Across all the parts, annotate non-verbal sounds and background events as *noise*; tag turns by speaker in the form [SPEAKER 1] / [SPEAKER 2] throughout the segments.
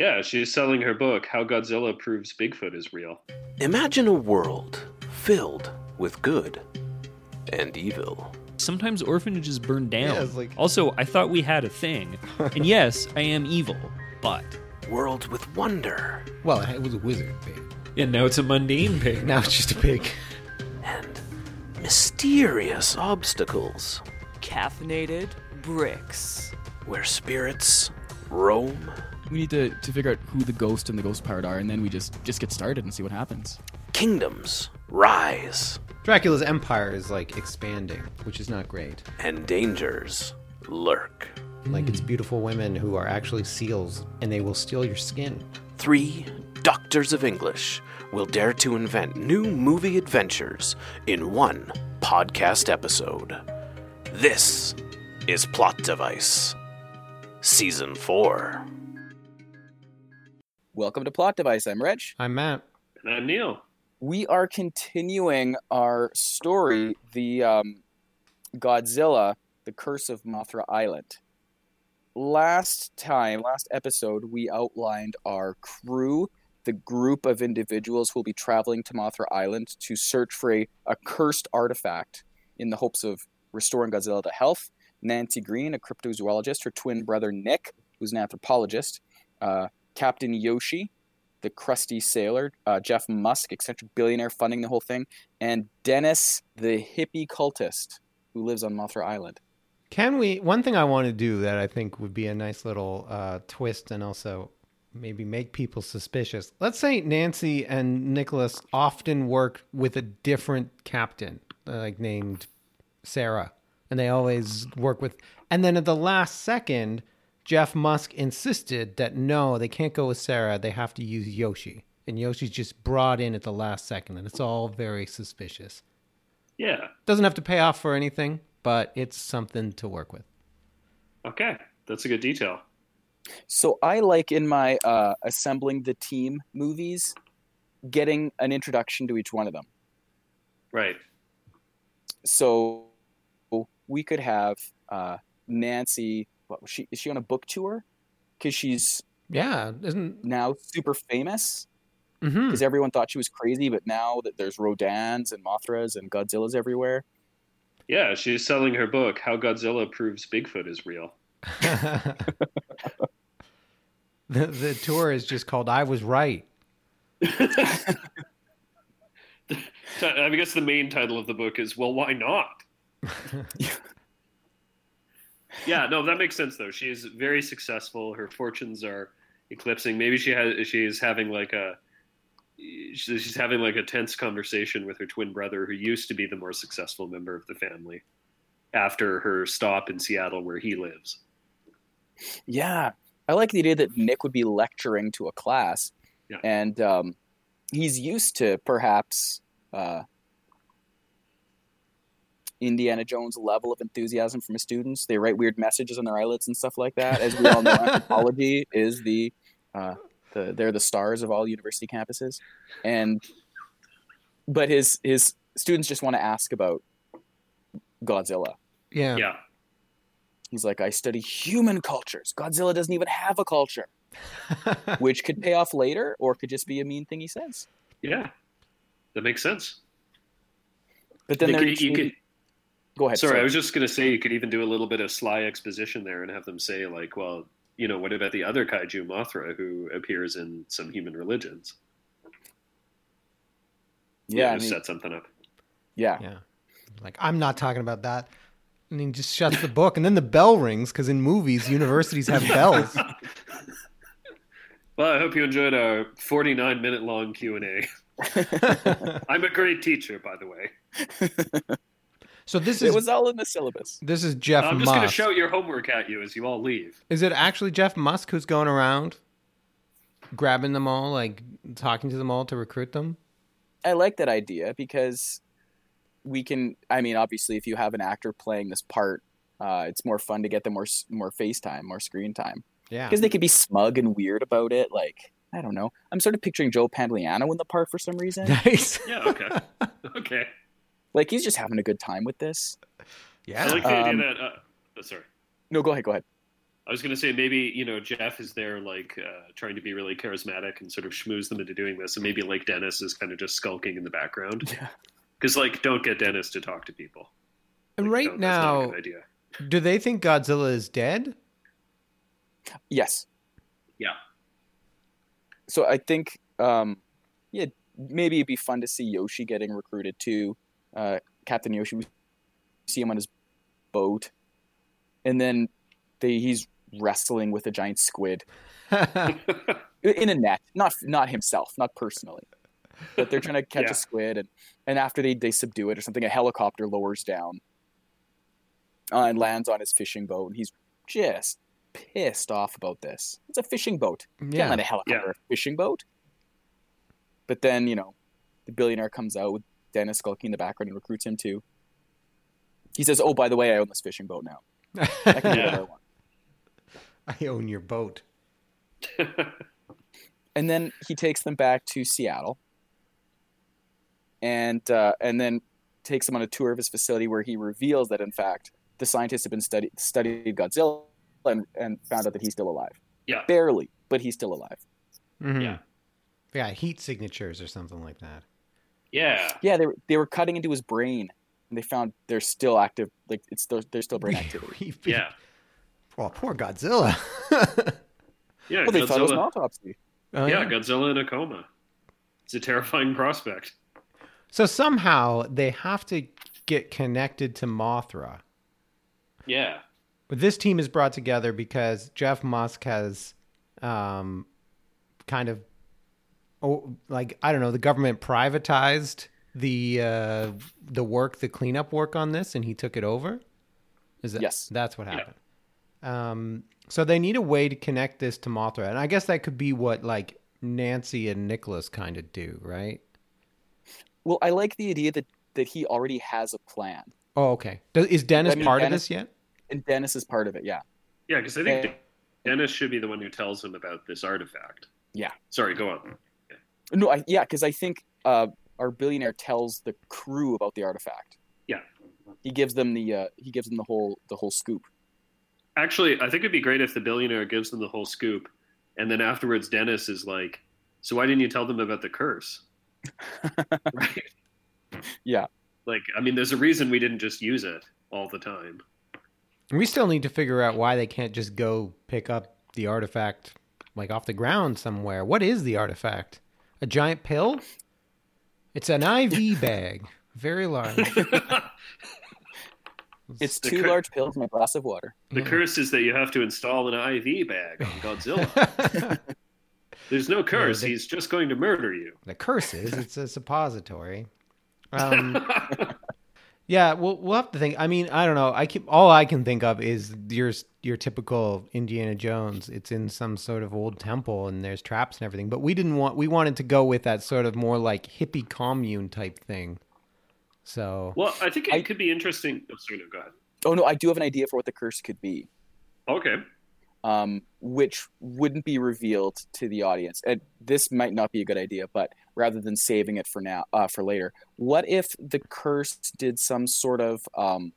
[SPEAKER 1] Yeah, she's selling her book, How Godzilla Proves Bigfoot is Real.
[SPEAKER 2] Imagine a world filled with good and evil.
[SPEAKER 3] Sometimes orphanages burn down.
[SPEAKER 4] Yeah, it's like-
[SPEAKER 3] Also, I thought we had a thing. and *laughs* yes, I am evil, but.
[SPEAKER 2] Worlds with wonder
[SPEAKER 4] Well, it was a wizard pig.
[SPEAKER 3] And now it's a mundane pig. *laughs*
[SPEAKER 4] Now it's just a pig.
[SPEAKER 2] and mysterious obstacles
[SPEAKER 5] Caffeinated bricks.
[SPEAKER 2] where spirits roam.
[SPEAKER 6] We need to, to figure out who the ghost and the ghost pirate are, and then we just just get started and see what happens.
[SPEAKER 2] Kingdoms rise
[SPEAKER 4] Dracula's empire is like expanding, which is not great.
[SPEAKER 2] and dangers lurk.
[SPEAKER 4] Like it's beautiful women who are actually seals and they will steal your skin.
[SPEAKER 2] Three doctors of English will dare to invent new movie adventures in one podcast episode. This is Plot Device, Season 4.
[SPEAKER 5] Welcome to Plot Device. I'm Reg.
[SPEAKER 4] I'm Matt.
[SPEAKER 1] And I'm Neil.
[SPEAKER 5] We are continuing our story, the um, Godzilla, the Curse of Mothra Island. Last time, last episode, we outlined our crew, the group of individuals who will be traveling to Mothra Island to search for a, a cursed artifact in the hopes of restoring Godzilla to health. Nancy Green, a cryptozoologist, her twin brother Nick, who's an anthropologist, uh, Captain Yoshi, the crusty sailor, uh, Jeff Musk, eccentric billionaire funding the whole thing, and Dennis, the hippie cultist who lives on Mothra Island.
[SPEAKER 4] Can we? One thing I want to do that I think would be a nice little uh, twist and also maybe make people suspicious. Let's say Nancy and Nicholas often work with a different captain, uh, like named Sarah, and they always work with. And then at the last second, Jeff Musk insisted that no, they can't go with Sarah. They have to use Yoshi, and Yoshi's just brought in at the last second, and it's all very suspicious.
[SPEAKER 1] Yeah.
[SPEAKER 4] Doesn't have to pay off for anything, but it's something to work with.
[SPEAKER 1] Okay. That's a good detail.
[SPEAKER 5] So I like in my uh, assembling the team movies, getting an introduction to each one of them.
[SPEAKER 1] Right.
[SPEAKER 5] So we could have uh, Nancy. What was she? Is she on a book tour? Because she's
[SPEAKER 4] Yeah, isn't
[SPEAKER 5] now super famous.
[SPEAKER 4] mm-hmm.
[SPEAKER 5] Because everyone thought she was crazy, but now that there's Rodans and Mothras and Godzillas everywhere,
[SPEAKER 1] Yeah, she's selling her book, How Godzilla Proves Bigfoot is Real. *laughs*
[SPEAKER 4] the the tour is just called "I Was Right." *laughs*
[SPEAKER 1] I guess the main title of the book is Well, Why Not? *laughs* yeah, no, that makes sense though. She is very successful. Her fortunes are eclipsing. Maybe she has she is having like a she's having like a tense conversation with her twin brother who used to be the more successful member of the family after her stop in Seattle where he lives.
[SPEAKER 5] Yeah, I like the idea that Nick would be lecturing to a class,
[SPEAKER 1] Yeah.
[SPEAKER 5] and um, he's used to perhaps uh, Indiana Jones level of enthusiasm from his students. They write weird messages on their eyelids and stuff like that. As we all know, *laughs* anthropology is the, uh, the they're the stars of all university campuses, and but his his students just want to ask about Godzilla.
[SPEAKER 4] Yeah.
[SPEAKER 1] Yeah.
[SPEAKER 5] He's like, I study human cultures. Godzilla doesn't even have a culture, *laughs* which could pay off later or could just be a mean thing he says.
[SPEAKER 1] Yeah. That makes sense.
[SPEAKER 5] But then
[SPEAKER 1] They could- you
[SPEAKER 5] maybe-
[SPEAKER 1] could-
[SPEAKER 5] go ahead.
[SPEAKER 1] Sorry, I was just going to say you could even do a little bit of sly exposition there and have them say, like, well, you know, what about the other kaiju Mothra who appears in some human religions?
[SPEAKER 5] yeah, I
[SPEAKER 1] just
[SPEAKER 5] mean,
[SPEAKER 1] set something up.
[SPEAKER 5] yeah.
[SPEAKER 4] Yeah. Like I'm not talking about that. And he just shuts the book, and then the bell rings because in movies, universities have *laughs* bells.
[SPEAKER 1] Well, I hope you enjoyed our 49 minute long Q&A. *laughs* I'm a great teacher, by the way. *laughs*
[SPEAKER 4] so this
[SPEAKER 5] It
[SPEAKER 4] is
[SPEAKER 5] was all in the syllabus.
[SPEAKER 4] this is Jeff Musk.
[SPEAKER 1] I'm just going to
[SPEAKER 4] Musk.
[SPEAKER 1] shout your homework at you as you all leave.
[SPEAKER 4] Is it actually Jeff Musk who's going around grabbing them all, like talking to them all to recruit them?
[SPEAKER 5] I like that idea because we can. I mean, obviously, if you have an actor playing this part, uh, it's more fun to get them more more face time, more screen time
[SPEAKER 4] Yeah.
[SPEAKER 5] because they could be smug and weird about it. Like I don't know. I'm sort of picturing Joe Pantoliano in the part for some reason. *laughs*
[SPEAKER 4] Nice.
[SPEAKER 1] Yeah, okay. *laughs* okay.
[SPEAKER 5] Like he's just having a good time with this.
[SPEAKER 4] Yeah.
[SPEAKER 1] I like the
[SPEAKER 5] Um,
[SPEAKER 1] idea that. Uh, oh, sorry.
[SPEAKER 5] No, go ahead. Go ahead.
[SPEAKER 1] I was going to say maybe you know Jeff is there like uh, trying to be really charismatic and sort of schmooze them into doing this, and maybe like Dennis is kind of just skulking in the background.
[SPEAKER 5] Yeah.
[SPEAKER 1] Because like, don't get Dennis to talk to people.
[SPEAKER 4] And
[SPEAKER 1] Like,
[SPEAKER 4] right
[SPEAKER 1] no, that's not a
[SPEAKER 4] now,
[SPEAKER 1] idea.
[SPEAKER 4] do they think Godzilla is dead?
[SPEAKER 5] Yes.
[SPEAKER 1] Yeah.
[SPEAKER 5] So I think, um, yeah, maybe it'd be fun to see Yoshi getting recruited too. Uh, Captain Yoshi, we see him on his boat, and then they, he's wrestling with a giant squid *laughs* in a net. Not not himself, not personally, but they're trying to catch
[SPEAKER 1] Yeah.
[SPEAKER 5] a squid, and and after they they subdue it or something, a helicopter lowers down uh, and lands on his fishing boat. And he's just pissed off about this. It's a fishing boat. You can't
[SPEAKER 4] yeah.
[SPEAKER 5] a helicopter a fishing boat. But then, you know, the billionaire comes out with Dennis skulking in the background and recruits him too. He says, "Oh, by the way, I own this fishing boat now. I can do *laughs*
[SPEAKER 1] Yeah.
[SPEAKER 5] whatever I want."
[SPEAKER 4] I own your boat. *laughs*
[SPEAKER 5] And then he takes them back to Seattle, and uh, and then takes them on a tour of his facility where he reveals that in fact the scientists have been study- studied Godzilla and, and found out that he's still alive.
[SPEAKER 1] Yeah.
[SPEAKER 5] barely, but he's still alive.
[SPEAKER 4] Mhm.
[SPEAKER 1] Yeah.
[SPEAKER 4] Yeah, heat signatures or something like that.
[SPEAKER 1] Yeah,
[SPEAKER 5] Yeah, they were they were cutting into his brain, and they found they're still active. Like it's still there's still brain *laughs* activity.
[SPEAKER 4] We've
[SPEAKER 1] yeah,
[SPEAKER 4] Well, poor Godzilla. *laughs*
[SPEAKER 1] yeah.
[SPEAKER 5] Well, they thought it was an
[SPEAKER 1] Godzilla,
[SPEAKER 5] autopsy.
[SPEAKER 4] Oh,
[SPEAKER 1] yeah, Godzilla in a coma. It's a terrifying prospect.
[SPEAKER 4] So somehow they have to get connected to Mothra.
[SPEAKER 1] Yeah,
[SPEAKER 4] But this team is brought together because Jeff Musk has um, kind of, oh, like I don't know, the government privatized the uh, the work, the cleanup work on this, and he took it over. Is that
[SPEAKER 5] Yes.
[SPEAKER 4] That's what
[SPEAKER 1] Yeah.
[SPEAKER 4] happened. Um, so they need a way to connect this to Mothra, and I guess that could be what like Nancy and Nicholas kind of do, right?
[SPEAKER 5] Well, I like the idea that that he already has a plan,
[SPEAKER 4] Oh, okay. Does, is Dennis
[SPEAKER 5] I mean,
[SPEAKER 4] part of this yet?
[SPEAKER 5] and Dennis is part of it. Yeah,
[SPEAKER 1] yeah. Because I think
[SPEAKER 5] Eh.
[SPEAKER 1] Dennis should be the one who tells him about this artifact.
[SPEAKER 5] Yeah.
[SPEAKER 1] Sorry, go on.
[SPEAKER 5] No, I, yeah, because I think uh, our billionaire tells the crew about the artifact.
[SPEAKER 1] Yeah.
[SPEAKER 5] he gives them the uh, he gives them the whole the whole scoop.
[SPEAKER 1] Actually, I think it'd be great if the billionaire gives them the whole scoop, and then afterwards Dennis is like, "So why didn't you tell them about the curse?" *laughs* right?
[SPEAKER 5] Yeah.
[SPEAKER 1] Like, I mean, there's a reason we didn't just use it all the time.
[SPEAKER 4] We still need to figure out why they can't just go pick up the artifact like off the ground somewhere. What is the artifact? A giant pill? It's an IV bag. Very large. *laughs*
[SPEAKER 5] It's
[SPEAKER 1] The
[SPEAKER 5] two
[SPEAKER 1] cur-
[SPEAKER 5] large pills and a glass of water.
[SPEAKER 1] The
[SPEAKER 4] Yeah.
[SPEAKER 1] curse is that you have to install an IV bag on Godzilla. *laughs* There's no curse.
[SPEAKER 4] they-
[SPEAKER 1] He's just going to murder you.
[SPEAKER 4] the curse is it's a suppository. Um, *laughs* yeah, we'll we'll have to think. I mean, I don't know. I keep all I can think of is your your typical Indiana Jones. It's in some sort of old temple and there's traps and everything. But we didn't want we wanted to go with that sort of more like hippie commune type thing. So
[SPEAKER 1] well, I think it
[SPEAKER 5] I-
[SPEAKER 1] could be interesting. Oh, sorry, no, go ahead.
[SPEAKER 5] Oh no, I do have an idea for what the curse could be.
[SPEAKER 1] Okay.
[SPEAKER 5] Um, which wouldn't be revealed to the audience. And this might not be a good idea, but rather than saving it for now, uh, for later, what if the curse did some sort of um,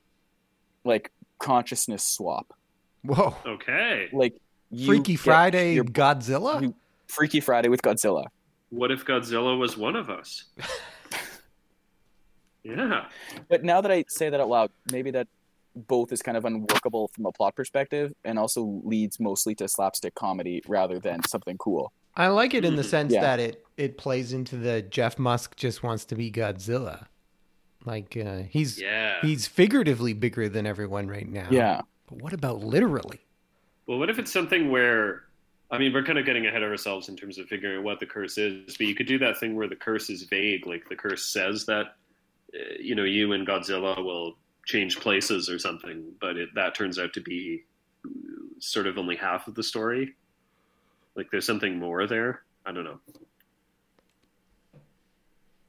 [SPEAKER 5] like consciousness swap?
[SPEAKER 4] whoa,
[SPEAKER 1] Okay.
[SPEAKER 5] Like you
[SPEAKER 4] Freaky Friday
[SPEAKER 5] your
[SPEAKER 4] Godzilla.
[SPEAKER 5] you- Freaky Friday with Godzilla.
[SPEAKER 1] What if Godzilla was one of us? *laughs* yeah.
[SPEAKER 5] But now that I say that out loud, maybe that both is kind of unworkable from a plot perspective, and also leads mostly to slapstick comedy rather than something cool.
[SPEAKER 4] I like it in the
[SPEAKER 1] Mhm.
[SPEAKER 4] sense
[SPEAKER 5] Yeah.
[SPEAKER 4] that it it plays into the Jeff Musk just wants to be Godzilla. Like uh, he's
[SPEAKER 1] Yeah.
[SPEAKER 4] he's figuratively bigger than everyone right now.
[SPEAKER 5] Yeah.
[SPEAKER 4] But what about literally?
[SPEAKER 1] Well, what if it's something where, I mean, we're kind of getting ahead of ourselves in terms of figuring out what the curse is, but you could do that thing where the curse is vague, like the curse says that, uh, you know, you and Godzilla will change places or something, but it, that turns out to be sort of only half of the story. Like there's something more there. I don't know.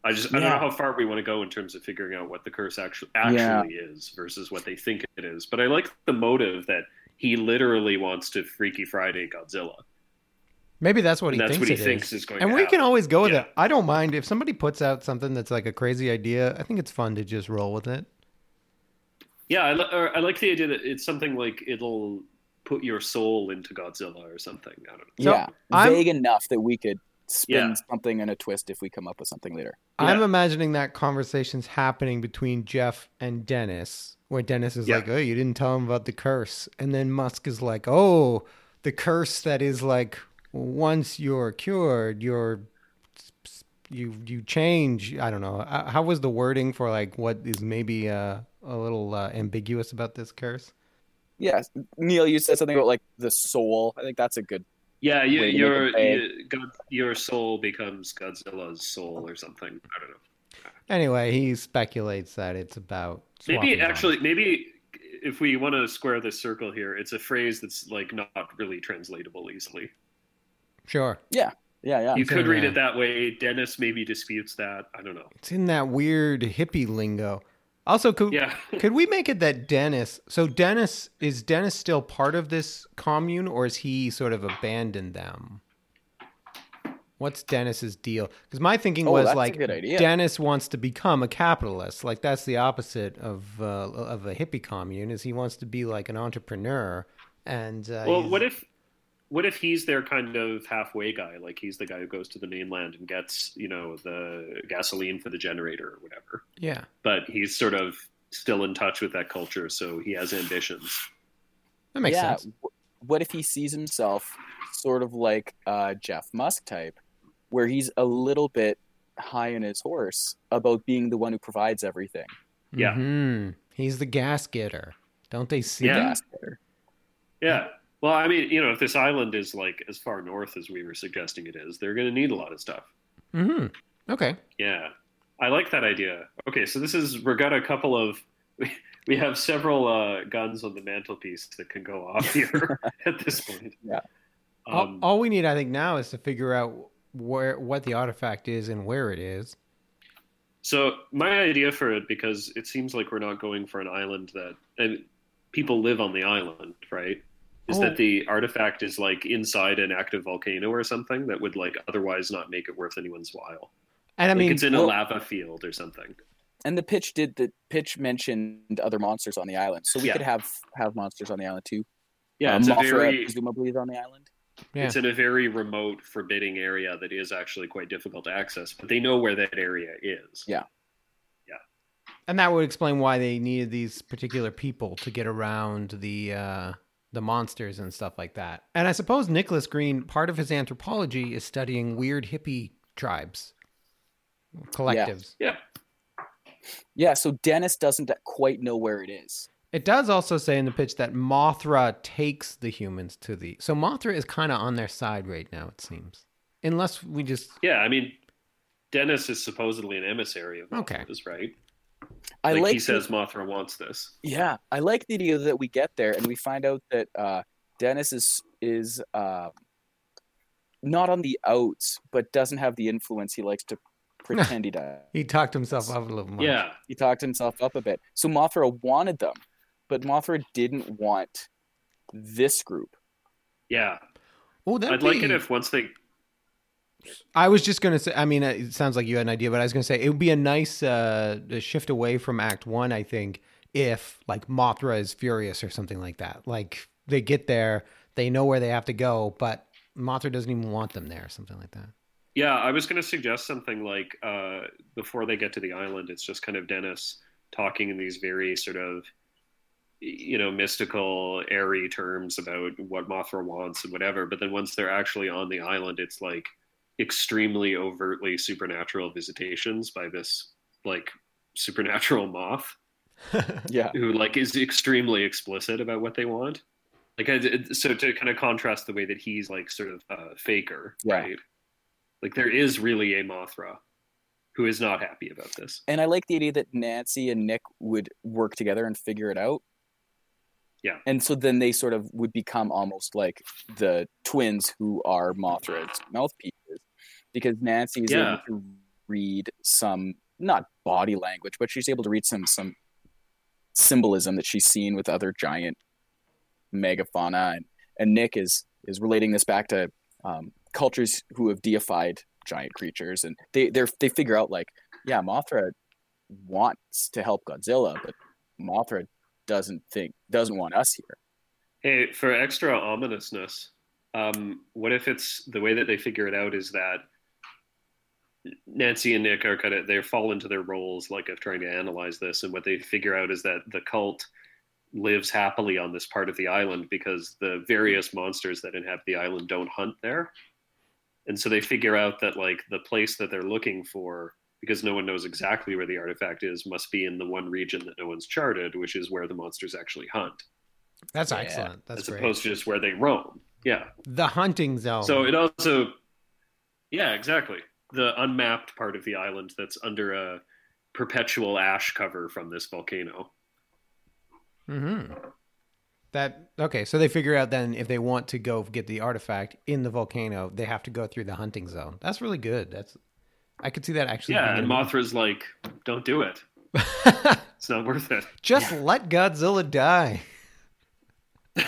[SPEAKER 1] I just I don't know how far we want to go in terms of figuring out what the curse actually actually is versus what they think it is. But I like the motive that he literally wants to Freaky Friday Godzilla.
[SPEAKER 4] Maybe that's what
[SPEAKER 1] And
[SPEAKER 4] he
[SPEAKER 1] that's
[SPEAKER 4] thinks
[SPEAKER 1] what he
[SPEAKER 4] it is.
[SPEAKER 1] thinks is going
[SPEAKER 4] and we
[SPEAKER 1] happen.
[SPEAKER 4] can always go with
[SPEAKER 1] Yeah.
[SPEAKER 4] it. I don't mind if somebody puts out something that's like a crazy idea. I think it's fun to just roll with it.
[SPEAKER 1] Yeah, I, li- I like the idea that it's something like it'll put your soul into Godzilla or something. I don't know.
[SPEAKER 4] So,
[SPEAKER 5] yeah,
[SPEAKER 4] I'm-
[SPEAKER 5] vague enough that we could spin
[SPEAKER 1] Yeah.
[SPEAKER 5] something in a twist if we come up with something later.
[SPEAKER 4] I'm
[SPEAKER 1] Yeah.
[SPEAKER 4] imagining that conversation's happening between Jeff and Dennis, where Dennis is
[SPEAKER 1] Yeah.
[SPEAKER 4] like, "Oh, you didn't tell him about the curse," and then Musk is like, "Oh, the curse that is like once you're cured, you're you you change." I don't know. Uh, How was the wording for like what is maybe uh, a little uh, ambiguous about this curse?
[SPEAKER 5] Yes, Neil, you said something about like the soul. I think that's a good.
[SPEAKER 1] Yeah, you,
[SPEAKER 5] Way
[SPEAKER 1] your
[SPEAKER 5] it
[SPEAKER 1] you, God, your soul becomes Godzilla's soul or something. I don't know.
[SPEAKER 4] Anyway, he speculates that it's about
[SPEAKER 1] Maybe actually,
[SPEAKER 4] bodies.
[SPEAKER 1] maybe if we want to square this circle here, it's a phrase that's like not really translatable easily.
[SPEAKER 4] sure.
[SPEAKER 5] Yeah, yeah. Yeah.
[SPEAKER 1] You
[SPEAKER 4] So,
[SPEAKER 1] could read
[SPEAKER 4] yeah.
[SPEAKER 1] it that way. Dennis maybe disputes that. I don't know.
[SPEAKER 4] It's in that weird hippie lingo. Also, could
[SPEAKER 1] Yeah. *laughs*
[SPEAKER 4] could we make it that Dennis? So Dennis is Dennis still part of this commune, or is he sort of abandoned them? What's Dennis's deal? Because my thinking
[SPEAKER 5] Oh,
[SPEAKER 4] was like. Dennis wants to become a capitalist. Like that's the opposite of uh, of a hippie commune. Is he wants to be like an entrepreneur? And uh,
[SPEAKER 1] well,
[SPEAKER 4] he's-
[SPEAKER 1] what if what if he's their kind of halfway guy? Like he's the guy who goes to the mainland and gets you know the gasoline for the generator or whatever.
[SPEAKER 4] Yeah,
[SPEAKER 1] But he's sort of still in touch with that culture, so he has ambitions.
[SPEAKER 4] that makes
[SPEAKER 5] yeah.
[SPEAKER 4] sense.
[SPEAKER 5] wh- What if he sees himself sort of like uh, Jeff Musk type, where he's a little bit high on his horse about being the one who provides everything?
[SPEAKER 1] Yeah.
[SPEAKER 4] Mhm. he's the gas getter. Don't they see
[SPEAKER 1] Yeah.
[SPEAKER 4] that?
[SPEAKER 5] Gas getter.
[SPEAKER 1] Yeah. Well, I mean, you know, if this island is like as far north as we were suggesting it is, they're going to need a lot of stuff.
[SPEAKER 4] hmm Okay.
[SPEAKER 1] Yeah. I like that idea. Okay, so this is we've got a couple of *laughs* we, have several uh, guns on the mantelpiece that can go off *laughs* here *laughs* at this point.
[SPEAKER 5] Yeah.
[SPEAKER 4] all,
[SPEAKER 1] Um,
[SPEAKER 4] all we need, I think, now is to figure out where what the artifact is and where it is.
[SPEAKER 1] So my idea for it, because it seems like we're not going for an island that and people live on the island, right? Is
[SPEAKER 4] Oh.
[SPEAKER 1] that the artifact is like inside an active volcano or something that would like otherwise not make it worth anyone's while?
[SPEAKER 4] And I
[SPEAKER 1] like
[SPEAKER 4] mean,
[SPEAKER 1] it's in a lava field or something.
[SPEAKER 5] And the pitch did the pitch mentioned other monsters on the island, so we
[SPEAKER 1] Yeah.
[SPEAKER 5] could have have monsters on the island too.
[SPEAKER 1] Yeah,
[SPEAKER 5] Uh,
[SPEAKER 1] it's a very
[SPEAKER 5] presumably is on the island.
[SPEAKER 4] yeah.
[SPEAKER 1] it's in a very remote, forbidding area that is actually quite difficult to access, but they know where that area is.
[SPEAKER 5] Yeah. Yeah.
[SPEAKER 4] and that would explain why they needed these particular people to get around the uh, the monsters and stuff like that. And I suppose Nicholas Green, part of his anthropology, is studying weird hippie tribes, collectives.
[SPEAKER 1] Yeah.
[SPEAKER 5] Yeah, so Dennis doesn't quite know where it is.
[SPEAKER 4] It does also say in the pitch that Mothra takes the humans to the. So Mothra is kind of on their side right now, it seems. Unless we just.
[SPEAKER 1] Yeah, I mean, Dennis is supposedly an emissary of
[SPEAKER 4] Okay.
[SPEAKER 1] Mothra's, right?
[SPEAKER 5] I
[SPEAKER 1] like,
[SPEAKER 5] like
[SPEAKER 1] he
[SPEAKER 5] the-
[SPEAKER 1] says Mothra wants this.
[SPEAKER 5] Yeah, I like the idea that we get there and we find out that uh, Dennis is is uh, not on the outs, but doesn't have the influence he likes to *laughs* pretend he does.
[SPEAKER 4] He talked himself up a little much.
[SPEAKER 1] Yeah,
[SPEAKER 5] He talked himself up a bit. So Mothra wanted them, but Mothra didn't want this group.
[SPEAKER 1] yeah.
[SPEAKER 4] Oh, that'd
[SPEAKER 1] I'd like it if once they.
[SPEAKER 4] I was just gonna say. I mean, it sounds like you had an idea, but I was gonna say it would be a nice uh, shift away from Act One. I think if like Mothra is furious or something like that. Like they get there, they know where they have to go, but Mothra doesn't even want them there, something like that.
[SPEAKER 1] Yeah, I was going to suggest something like uh, before they get to the island, it's just kind of Dennis talking in these very sort of, you know, mystical, airy terms about what Mothra wants and whatever. But then once they're actually on the island, it's like extremely overtly supernatural visitations by this like supernatural moth *laughs*
[SPEAKER 5] Yeah.
[SPEAKER 1] who like is extremely explicit about what they want. Like, I, so to kind of contrast the way that he's like sort of a faker,
[SPEAKER 5] Yeah.
[SPEAKER 1] right? Like there is really a Mothra who is not happy about this.
[SPEAKER 5] And I like the idea that Nancy and Nick would work together and figure it out.
[SPEAKER 1] Yeah.
[SPEAKER 5] And so then they sort of would become almost like the twins who are Mothra's mouthpieces because Nancy is
[SPEAKER 1] Yeah.
[SPEAKER 5] able to read some not body language, but she's able to read some some symbolism that she's seen with other giant megafauna and, and Nick is is relating this back to um, cultures who have deified giant creatures and they they they figure out like yeah, Mothra wants to help Godzilla, but Mothra doesn't think doesn't want us here.
[SPEAKER 1] Hey, for extra ominousness, um, what if it's the way that they figure it out is that Nancy and Nick are kind of they fall into their roles like of trying to analyze this, and what they figure out is that the cult lives happily on this part of the island because the various monsters that inhabit the island don't hunt there, and so they figure out that like the place that they're looking for because no one knows exactly where the artifact is must be in the one region that no one's charted, which is where the monsters actually hunt,
[SPEAKER 4] That's
[SPEAKER 5] Yeah.
[SPEAKER 4] excellent. That's
[SPEAKER 1] as
[SPEAKER 4] great.
[SPEAKER 1] opposed to just where they roam. Yeah.
[SPEAKER 4] the hunting zone.
[SPEAKER 1] So it also, yeah, exactly. The unmapped part of the island that's under a perpetual ash cover from this volcano.
[SPEAKER 4] hmm That okay. So they figure out then if they want to go get the artifact in the volcano, they have to go through the hunting zone. That's really good. That's I could see that actually.
[SPEAKER 1] Yeah, and
[SPEAKER 4] in a movie.
[SPEAKER 1] Mothra's like, don't do it. *laughs* It's not worth it.
[SPEAKER 4] Just let Godzilla die. *laughs*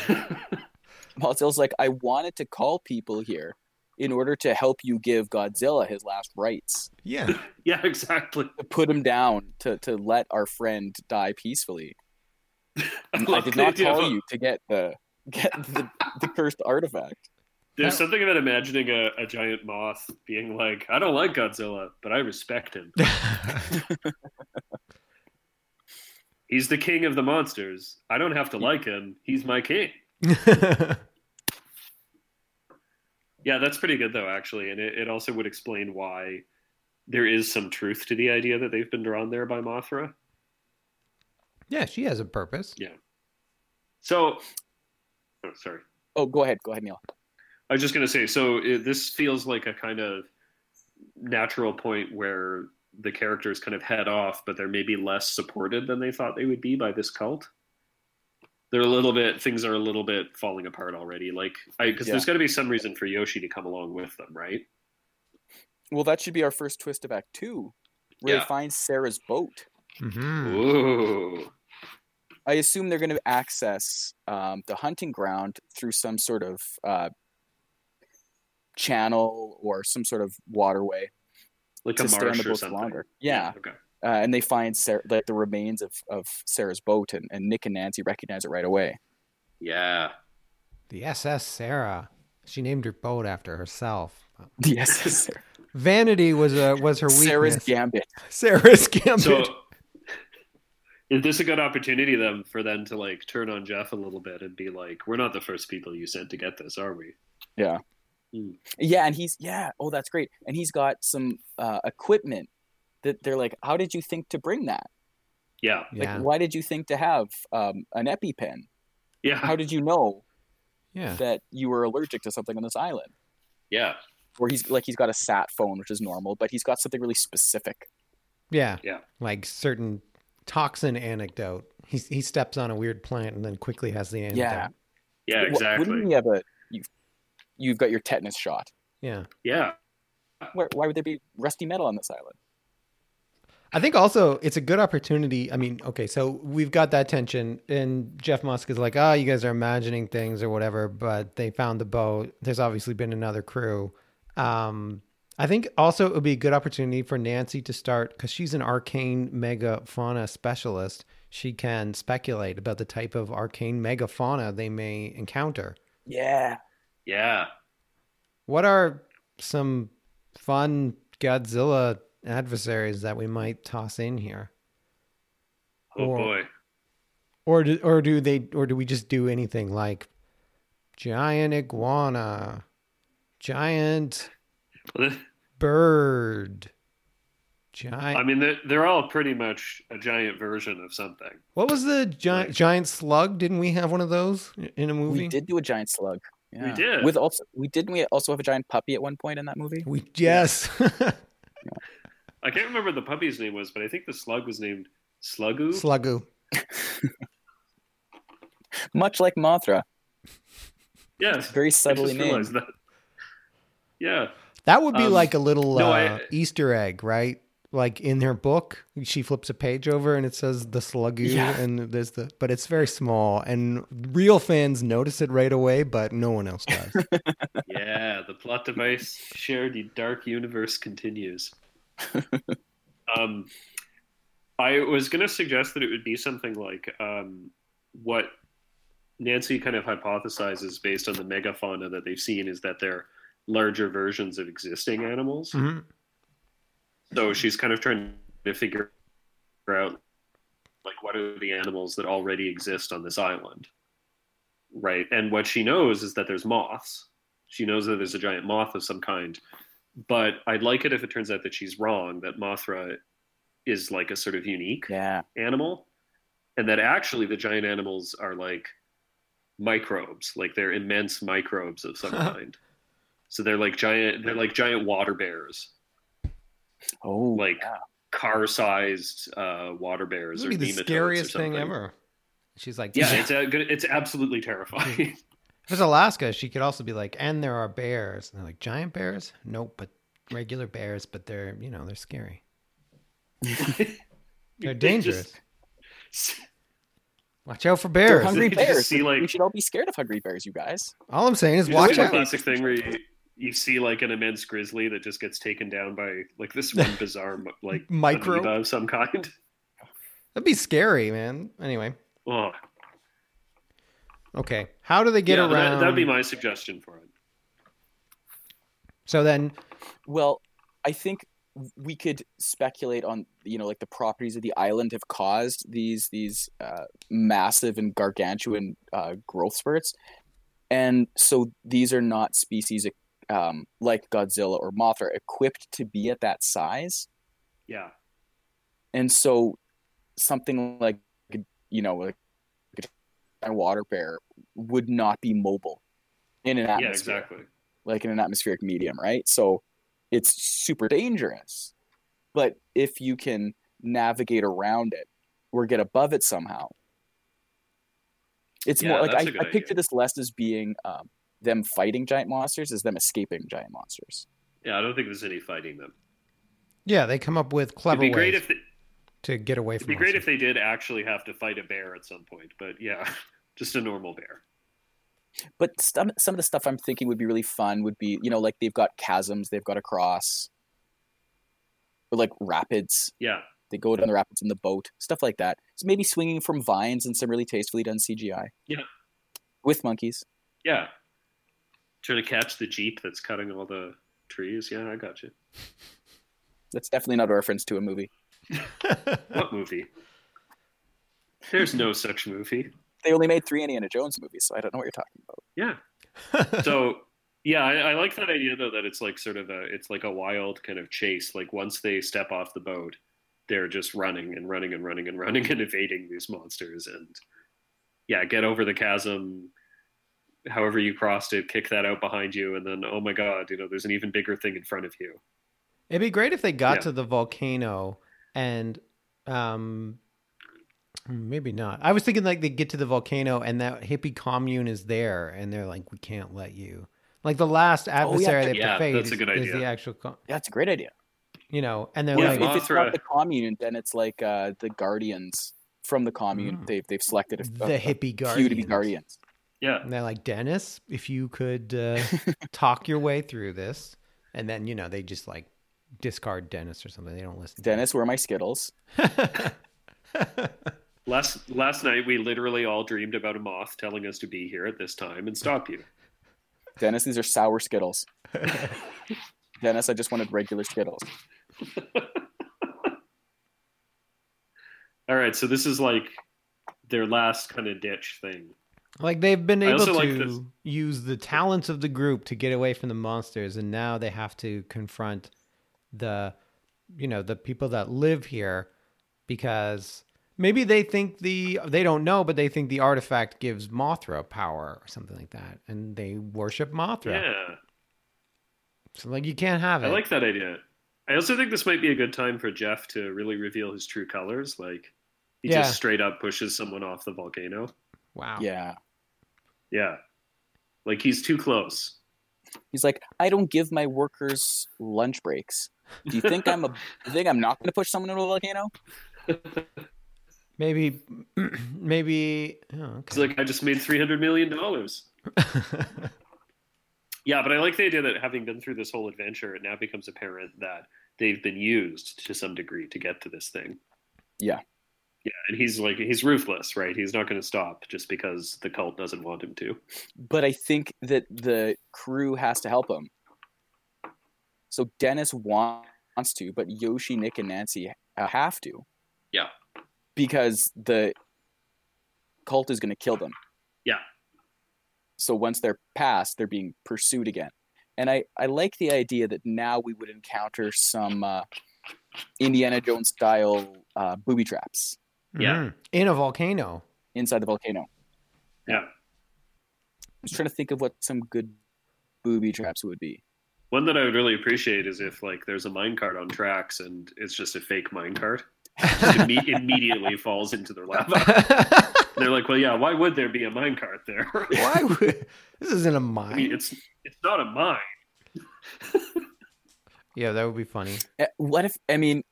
[SPEAKER 5] Mothra's like, I wanted to call people here in order to help you give Godzilla his last rites,
[SPEAKER 4] Yeah. *laughs*
[SPEAKER 1] Yeah, exactly.
[SPEAKER 5] to put him down, to to let our friend die peacefully. *laughs* I
[SPEAKER 1] love
[SPEAKER 5] did not
[SPEAKER 1] idea of
[SPEAKER 5] you to get the get the, the cursed artifact.
[SPEAKER 1] There's something about imagining a, a giant moth being like, I don't like Godzilla, but I respect him. *laughs* He's the king of the monsters. I don't have to like him. He's my king. Yeah, that's pretty good though, actually, and it, it also would explain why there is some truth to the idea that they've been drawn there by Mothra.
[SPEAKER 4] yeah, she has a purpose. Yeah.
[SPEAKER 1] So, oh, sorry,
[SPEAKER 5] Oh, go ahead, go ahead, Neil.
[SPEAKER 1] I was just gonna say. So it, this feels like a kind of natural point where the characters kind of head off, but they're maybe less supported than they thought they would be by this cult. They're a little bit things are a little bit falling apart already. Like, I because
[SPEAKER 5] Yeah.
[SPEAKER 1] there's got to be some reason for Yoshi to come along with them, right?
[SPEAKER 5] Well, that should be our first twist of Act Two, where
[SPEAKER 1] Yeah.
[SPEAKER 5] they find Sarah's boat.
[SPEAKER 4] hmm
[SPEAKER 1] Ooh.
[SPEAKER 5] I assume they're going to access um, the hunting ground through some sort of uh, channel or some sort of waterway
[SPEAKER 1] Like
[SPEAKER 5] to
[SPEAKER 1] a
[SPEAKER 5] stay on
[SPEAKER 1] marsh
[SPEAKER 5] the
[SPEAKER 1] or
[SPEAKER 5] boat
[SPEAKER 1] something.
[SPEAKER 5] longer. Yeah,
[SPEAKER 1] Okay.
[SPEAKER 5] Uh, and they find Sarah, like the remains of, of Sarah's boat, and, and Nick and Nancy recognize it right away.
[SPEAKER 1] Yeah.
[SPEAKER 4] The SS Sarah. She named her boat after herself.
[SPEAKER 5] Yes,
[SPEAKER 4] Vanity was a was her weakness.
[SPEAKER 5] Sarah's gambit.
[SPEAKER 4] Sarah's gambit.
[SPEAKER 1] So *laughs* is this a good opportunity then for them to like turn on Jeff a little bit and be like, "We're not the first people you sent to get this, are we?"
[SPEAKER 5] Yeah.
[SPEAKER 1] Hmm.
[SPEAKER 5] Yeah, and he's yeah. Oh, that's great. And he's got some uh, equipment that they're like, "How did you think to bring that?
[SPEAKER 1] Yeah.
[SPEAKER 5] Like,
[SPEAKER 4] yeah,
[SPEAKER 5] why did you think to have um, an EpiPen?
[SPEAKER 1] Yeah.
[SPEAKER 5] How did you know
[SPEAKER 4] yeah.
[SPEAKER 5] that you were allergic to something on this island?"
[SPEAKER 1] Yeah.
[SPEAKER 5] Or he's like he's got a sat phone, which is normal, but he's got something really specific.
[SPEAKER 4] Yeah.
[SPEAKER 1] Yeah.
[SPEAKER 4] Like certain toxin anecdote. He he steps on a weird plant and then quickly has the anecdote.
[SPEAKER 5] Yeah.
[SPEAKER 1] Yeah,
[SPEAKER 5] Wh-
[SPEAKER 1] exactly.
[SPEAKER 5] Wouldn't you have a you've you've got your tetanus shot?
[SPEAKER 4] Yeah.
[SPEAKER 1] Yeah.
[SPEAKER 5] Where, why would there be rusty metal on this island?
[SPEAKER 4] I think also it's a good opportunity. I mean, okay, so we've got that tension, and Jeff Musk is like, "Ah, you guys are imagining things or whatever," but they found the boat. There's obviously been another crew. Um, I think also it would be a good opportunity for Nancy to start because she's an arcane megafauna specialist. She can speculate about the type of arcane megafauna they may encounter.
[SPEAKER 5] Yeah.
[SPEAKER 1] Yeah.
[SPEAKER 4] What are some fun Godzilla adversaries that we might toss in here?
[SPEAKER 1] Oh
[SPEAKER 4] Or-
[SPEAKER 1] boy.
[SPEAKER 4] Or do, or do they or do we just do anything like giant iguana, giant *laughs* bird, giant
[SPEAKER 1] I mean, they're, they're all pretty much a giant version of something.
[SPEAKER 4] What was the giant giant slug? Didn't we have one of those in a movie?
[SPEAKER 5] We did do a giant slug. Yeah.
[SPEAKER 1] did.
[SPEAKER 5] With also we didn't we also have a giant puppy at one point in that movie?
[SPEAKER 4] We yes. *laughs*
[SPEAKER 1] I can't remember what the puppy's name was, but I think the slug was named Slugoo.
[SPEAKER 4] Slugoo. *laughs*
[SPEAKER 5] Much like Mothra.
[SPEAKER 1] yes.
[SPEAKER 5] Very
[SPEAKER 1] I
[SPEAKER 5] subtly
[SPEAKER 1] just realized
[SPEAKER 5] named.
[SPEAKER 1] that. Yeah.
[SPEAKER 4] That would be
[SPEAKER 1] Um,
[SPEAKER 4] like a little
[SPEAKER 1] no,
[SPEAKER 4] uh,
[SPEAKER 1] I-
[SPEAKER 4] Easter egg, right? Like in her book, she flips a page over and it says the slugoo,
[SPEAKER 5] Yeah.
[SPEAKER 4] and there's the, but it's very small, and real fans notice it right away, but no one else does. *laughs*
[SPEAKER 1] Yeah. The plot device shared the dark universe continues. *laughs* um, I was going to suggest that it would be something like um, what Nancy kind of hypothesizes based on the megafauna that they've seen is that they're larger versions of existing animals.
[SPEAKER 4] Mhm.
[SPEAKER 1] So she's kind of trying to figure out like what are the animals that already exist on this island. Right. And what she knows is that there's moths. She knows that there's a giant moth of some kind. But I'd like it if it turns out that she's wrong, that Mothra is like a sort of unique
[SPEAKER 5] Yeah.
[SPEAKER 1] animal. And that actually the giant animals are like microbes, like they're immense microbes of some *laughs* kind. So they're like giant they're like giant water bears.
[SPEAKER 5] Oh,
[SPEAKER 1] Like
[SPEAKER 5] yeah.
[SPEAKER 1] car-sized uh, water bears
[SPEAKER 4] This
[SPEAKER 1] or
[SPEAKER 4] would be the
[SPEAKER 1] nematodes or
[SPEAKER 4] scariest thing ever. She's like,
[SPEAKER 1] Yeah, it's a, good- it's absolutely terrifying. *laughs*
[SPEAKER 4] If it's Alaska, she could also be like, and there are bears. And they're like, giant bears? Nope, but regular bears, but they're, you know, they're scary. *laughs* They're dangerous.
[SPEAKER 1] just- *laughs*
[SPEAKER 4] Watch out for
[SPEAKER 5] They're
[SPEAKER 4] bears.
[SPEAKER 5] hungry bears.
[SPEAKER 1] see, like-
[SPEAKER 5] we should all be scared of hungry bears, you guys.
[SPEAKER 4] All I'm saying is
[SPEAKER 1] You
[SPEAKER 4] watch
[SPEAKER 1] just do the
[SPEAKER 4] out.
[SPEAKER 1] classic thing where you, you see like an immense grizzly that just gets taken down by like this one *laughs* bizarre like
[SPEAKER 4] Micro.
[SPEAKER 1] of some kind.
[SPEAKER 4] That'd be scary, man. Anyway,
[SPEAKER 1] Oh,
[SPEAKER 4] okay. How do they get
[SPEAKER 1] yeah,
[SPEAKER 4] around?
[SPEAKER 1] That, that'd be my suggestion for it.
[SPEAKER 4] So then,
[SPEAKER 5] Well, I think we could speculate on you know like the properties of the island have caused these these uh, massive and gargantuan uh, growth spurts, and so these are not species um, like Godzilla or Mothra equipped to be at that size,
[SPEAKER 1] Yeah,
[SPEAKER 5] and so something like you know like a water bear would not be mobile in an
[SPEAKER 1] yeah,
[SPEAKER 5] atmosphere
[SPEAKER 1] exactly.
[SPEAKER 5] like in an atmospheric medium, right? So it's super dangerous. But if you can navigate around it or get above it somehow, it's
[SPEAKER 1] Yeah,
[SPEAKER 5] more like
[SPEAKER 1] that's
[SPEAKER 5] I,
[SPEAKER 1] a good
[SPEAKER 5] I picture this less as being um, them fighting giant monsters as them escaping giant monsters.
[SPEAKER 1] Yeah, I don't think there's any fighting them.
[SPEAKER 4] yeah, they come up with clever
[SPEAKER 1] It'd
[SPEAKER 4] clever
[SPEAKER 1] be
[SPEAKER 4] ways
[SPEAKER 1] great if they,
[SPEAKER 4] to get away from
[SPEAKER 1] it'd
[SPEAKER 4] from
[SPEAKER 1] be great if they did actually have to fight a bear at some point. But yeah, *laughs* just a normal bear.
[SPEAKER 5] But some some of the stuff I'm thinking would be really fun would be you know like they've got chasms they've got to cross, or like rapids.
[SPEAKER 1] Yeah,
[SPEAKER 5] They go down the rapids in the boat, stuff like that. So maybe swinging from vines and some really tastefully done CGI.
[SPEAKER 1] Yeah.
[SPEAKER 5] With monkeys.
[SPEAKER 1] yeah. Trying to catch the jeep that's cutting all the trees. Yeah, I got you. *laughs*
[SPEAKER 5] That's definitely not a reference to a movie. *laughs*
[SPEAKER 1] What movie? There's no such movie.
[SPEAKER 5] They only made three Indiana Jones movies, so I don't know what you're talking about.
[SPEAKER 1] Yeah. *laughs* So yeah, I, I like that idea though that it's like sort of a it's like a wild kind of chase. Like once they step off the boat, they're just running and running and running and running and *laughs* evading these monsters and yeah, get over the chasm. However you crossed it, kick that out behind you, and then oh my god, you know, there's an even bigger thing in front of you.
[SPEAKER 4] It'd be great if they got
[SPEAKER 1] Yeah.
[SPEAKER 4] to the volcano and um maybe not. I was thinking like they get to the volcano and that hippie commune is there and they're like we can't let you. Like the last adversary they have
[SPEAKER 1] Yeah,
[SPEAKER 4] to face
[SPEAKER 1] that's a
[SPEAKER 4] is,
[SPEAKER 1] good
[SPEAKER 4] is
[SPEAKER 1] idea.
[SPEAKER 4] the actual co-
[SPEAKER 5] Yeah, it's a great idea.
[SPEAKER 4] you know, and they're
[SPEAKER 1] Yeah,
[SPEAKER 4] like
[SPEAKER 5] if it's
[SPEAKER 1] Mothra-
[SPEAKER 5] not the commune, then it's like uh, the Guardians from the commune.
[SPEAKER 4] Mm.
[SPEAKER 5] They've they've selected a,
[SPEAKER 4] the
[SPEAKER 5] a-
[SPEAKER 4] hippie
[SPEAKER 5] a few
[SPEAKER 4] guardians.
[SPEAKER 5] to be guardians.
[SPEAKER 1] Yeah.
[SPEAKER 4] And they're like, Dennis, if you could uh, *laughs* talk your way through this, and then you know they just like discard Dennis or something. They don't listen. to.
[SPEAKER 5] Dennis, where are my Skittles? *laughs*
[SPEAKER 1] Last last night we literally all dreamed about a moth telling us to be here at this time and stop you.
[SPEAKER 5] Dennis, these are sour Skittles. *laughs* Dennis, I just wanted regular Skittles. *laughs*
[SPEAKER 1] All right, so this is like their last kind of ditch thing.
[SPEAKER 4] Like they've been able
[SPEAKER 1] also like
[SPEAKER 4] to use the talents of the group to get away from the monsters, and now they have to confront the, you know, the people that live here, because maybe they think the they don't know, but they think the artifact gives Mothra power or something like that, and they worship Mothra.
[SPEAKER 1] Yeah,
[SPEAKER 4] So like you can't have it.
[SPEAKER 1] I like that idea. I also think this might be a good time for Jeff to really reveal his true colors. Like he
[SPEAKER 4] Yeah.
[SPEAKER 1] just straight up pushes someone off the volcano.
[SPEAKER 4] wow.
[SPEAKER 5] Yeah.
[SPEAKER 1] Yeah, like he's too close.
[SPEAKER 5] He's like, I don't give my workers lunch breaks. Do you think I'm a? *laughs* You think I'm not going to push someone into a volcano? *laughs*
[SPEAKER 4] Maybe, *clears throat* maybe. Oh,
[SPEAKER 1] It's
[SPEAKER 4] okay.
[SPEAKER 1] like I just made three hundred million dollars. *laughs* Yeah, but I like the idea that having been through this whole adventure, it now becomes apparent that they've been used to some degree to get to this thing.
[SPEAKER 5] Yeah.
[SPEAKER 1] Yeah, and he's like he's ruthless, right? He's not going to stop just because the cult doesn't want him to.
[SPEAKER 5] but I think that the crew has to help him. So Dennis wants to, but Yoshi, Nick, and Nancy have to.
[SPEAKER 1] Yeah.
[SPEAKER 5] Because the cult is going to kill them.
[SPEAKER 1] Yeah.
[SPEAKER 5] So once they're past, they're being pursued again. And I, I like the idea that now we would encounter some uh, Indiana Jones style uh, booby traps
[SPEAKER 1] Yeah.
[SPEAKER 4] Mhm. In a volcano.
[SPEAKER 5] inside the volcano.
[SPEAKER 1] Yeah.
[SPEAKER 5] I was trying to think of what some good booby traps would be.
[SPEAKER 1] One that I would really appreciate is if like there's a minecart on tracks and it's just a fake minecart. It imme- immediately falls into their lap. *laughs* They're like, well, yeah, why would there be a minecart there?
[SPEAKER 4] Why would *laughs* this isn't a
[SPEAKER 1] I mean,
[SPEAKER 4] mine?
[SPEAKER 1] it's it's not a mine. *laughs*
[SPEAKER 4] Yeah, that would be funny.
[SPEAKER 5] Eh, What if I mean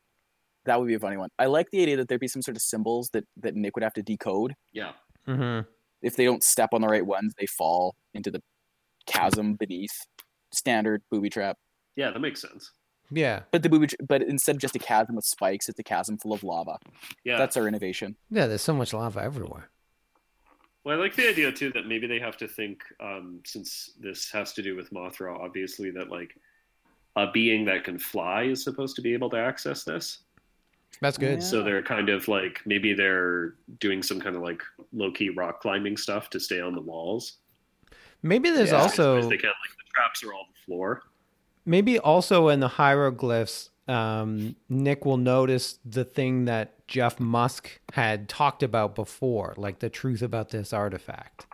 [SPEAKER 5] that would be a funny one. I like the idea that there'd be some sort of symbols that that Nick would have to decode.
[SPEAKER 1] Yeah.
[SPEAKER 4] hmm
[SPEAKER 5] If they don't step on the right ones, they fall into the chasm beneath. Standard booby trap.
[SPEAKER 1] Yeah, that makes sense.
[SPEAKER 4] Yeah,
[SPEAKER 5] But the booby, but instead of just a chasm with spikes, it's a chasm full of lava.
[SPEAKER 1] Yeah.
[SPEAKER 5] That's our innovation.
[SPEAKER 4] yeah. There's so much lava everywhere.
[SPEAKER 1] Well, I like the idea too that maybe they have to think, um, since this has to do with Mothra, obviously, that like a being that can fly is supposed to be able to access this.
[SPEAKER 4] That's good.
[SPEAKER 5] Yeah.
[SPEAKER 1] So they're kind of like maybe they're doing some kind of like low key rock climbing stuff to stay on the walls.
[SPEAKER 4] Maybe there's
[SPEAKER 5] Yeah.
[SPEAKER 4] also
[SPEAKER 1] they can, like the traps are all the floor.
[SPEAKER 4] Maybe also in the hieroglyphs, um, Nick will notice the thing that Jeff Musk had talked about before, like the truth about this artifact.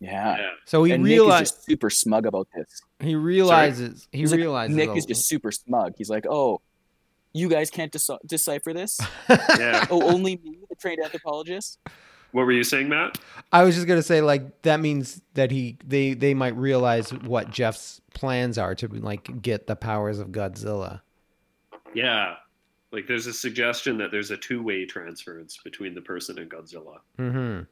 [SPEAKER 5] Yeah.
[SPEAKER 1] Yeah.
[SPEAKER 4] So he
[SPEAKER 5] and Nick is
[SPEAKER 4] realizes
[SPEAKER 5] just super smug about this.
[SPEAKER 4] he realizes he
[SPEAKER 5] He's like-
[SPEAKER 4] realizes
[SPEAKER 5] Nick is just super smug. He's like, "Oh, you guys can't deci- decipher this? *laughs*
[SPEAKER 1] Yeah.
[SPEAKER 5] oh, only me, the trained anthropologist."
[SPEAKER 1] What were you saying, Matt?
[SPEAKER 4] I was just gonna say like that means that he they they might realize what Jeff's plans are to like get the powers of Godzilla.
[SPEAKER 1] Yeah. Like there's a suggestion that there's a two way transference between the person and Godzilla.
[SPEAKER 4] Mm-hmm.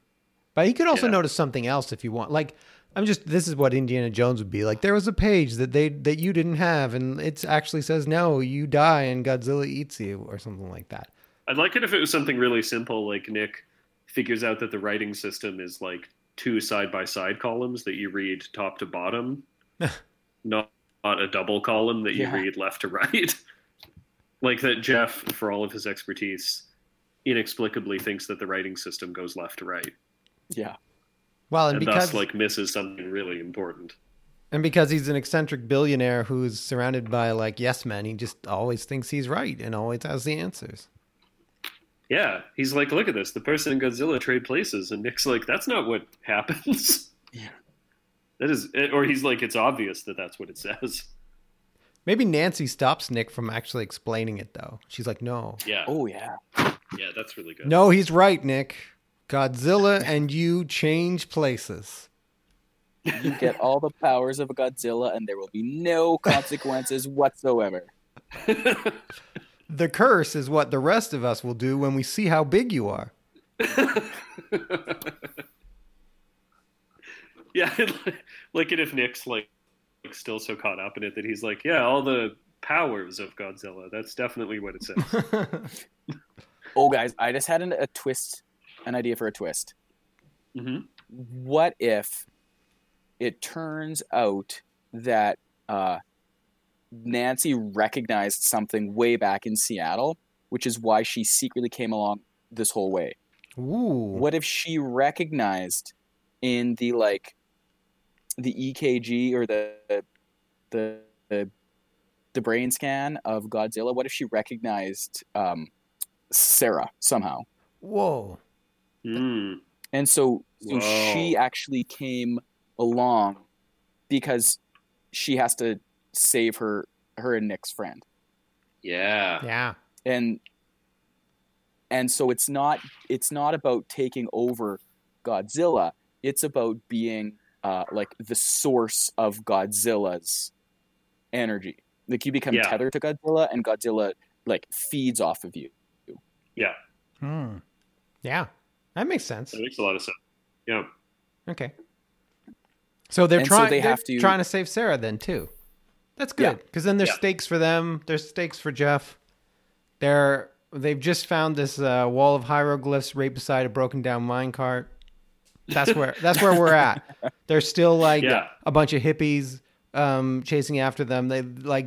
[SPEAKER 4] But he could also
[SPEAKER 1] Yeah.
[SPEAKER 4] notice something else if you want. Like I'm just this is what Indiana Jones would be like. There was a page that they that you didn't have, and it actually says no, you die and Godzilla eats you or something like that.
[SPEAKER 1] I'd like it if it was something really simple, like Nick figures out that the writing system is like two side by side columns that you read top to bottom, *laughs* not, not a double column that you
[SPEAKER 5] Yeah.
[SPEAKER 1] read left to right. *laughs* like that Jeff, for all of his expertise, inexplicably thinks that the writing system goes left to right,
[SPEAKER 5] Yeah.
[SPEAKER 4] Well, and,
[SPEAKER 1] and
[SPEAKER 4] because
[SPEAKER 1] thus like misses something really important.
[SPEAKER 4] and because he's an eccentric billionaire who's surrounded by like yes men, he just always thinks he's right and always has the answers.
[SPEAKER 1] Yeah, he's like, look at this. The person and Godzilla trade places, and Nick's like, that's not what *laughs* happens.
[SPEAKER 5] Yeah.
[SPEAKER 1] That is, eh, or he's like, it's obvious that that's what it says.
[SPEAKER 4] Maybe Nancy stops Nick from actually explaining it though. She's like, no,
[SPEAKER 1] Yeah,
[SPEAKER 5] Oh yeah.
[SPEAKER 1] yeah, that's really good.
[SPEAKER 4] no, he's right, Nick. Godzilla and you change places.
[SPEAKER 5] You get all the powers of a Godzilla, and there will be no consequences *laughs* whatsoever. *laughs*
[SPEAKER 4] The curse is what the rest of us will do when we see how big you are. *laughs*
[SPEAKER 1] yeah, like it if Nick's like, like still so caught up in it that he's like, yeah, all the powers of Godzilla. That's definitely what it says. *laughs*
[SPEAKER 5] Oh, guys, I just had an, a twist, an idea for a twist.
[SPEAKER 1] hmm
[SPEAKER 5] What if it turns out that uh, Nancy recognized something way back in Seattle, which is why she secretly came along this whole way?
[SPEAKER 4] Ooh.
[SPEAKER 5] What if she recognized in the like the EKG or the the the, the brain scan of Godzilla? What if she recognized um, Sarah somehow?
[SPEAKER 4] Whoa.
[SPEAKER 1] Mm.
[SPEAKER 5] And so, so she actually came along because she has to save her her and Nick's friend.
[SPEAKER 1] Yeah.
[SPEAKER 4] Yeah.
[SPEAKER 5] And and so it's not it's not about taking over Godzilla. It's about being uh, like the source of Godzilla's energy. Like you become
[SPEAKER 1] Yeah.
[SPEAKER 5] tethered to Godzilla, and Godzilla like feeds off of you.
[SPEAKER 1] Yeah.
[SPEAKER 4] Hmm. Yeah. That makes sense.
[SPEAKER 1] That makes a lot of sense. Yeah.
[SPEAKER 4] Okay. So they're
[SPEAKER 5] And so
[SPEAKER 4] trying.
[SPEAKER 5] they
[SPEAKER 4] they are
[SPEAKER 5] have to-
[SPEAKER 4] trying to save Sarah then too. That's good because then there's
[SPEAKER 1] Yeah.
[SPEAKER 4] stakes for them. There's stakes for Jeff. They're they've just found this uh, wall of hieroglyphs right beside a broken down minecart. That's where that's where we're at. *laughs* They're still like
[SPEAKER 1] Yeah.
[SPEAKER 4] a bunch of hippies um, chasing after them. They like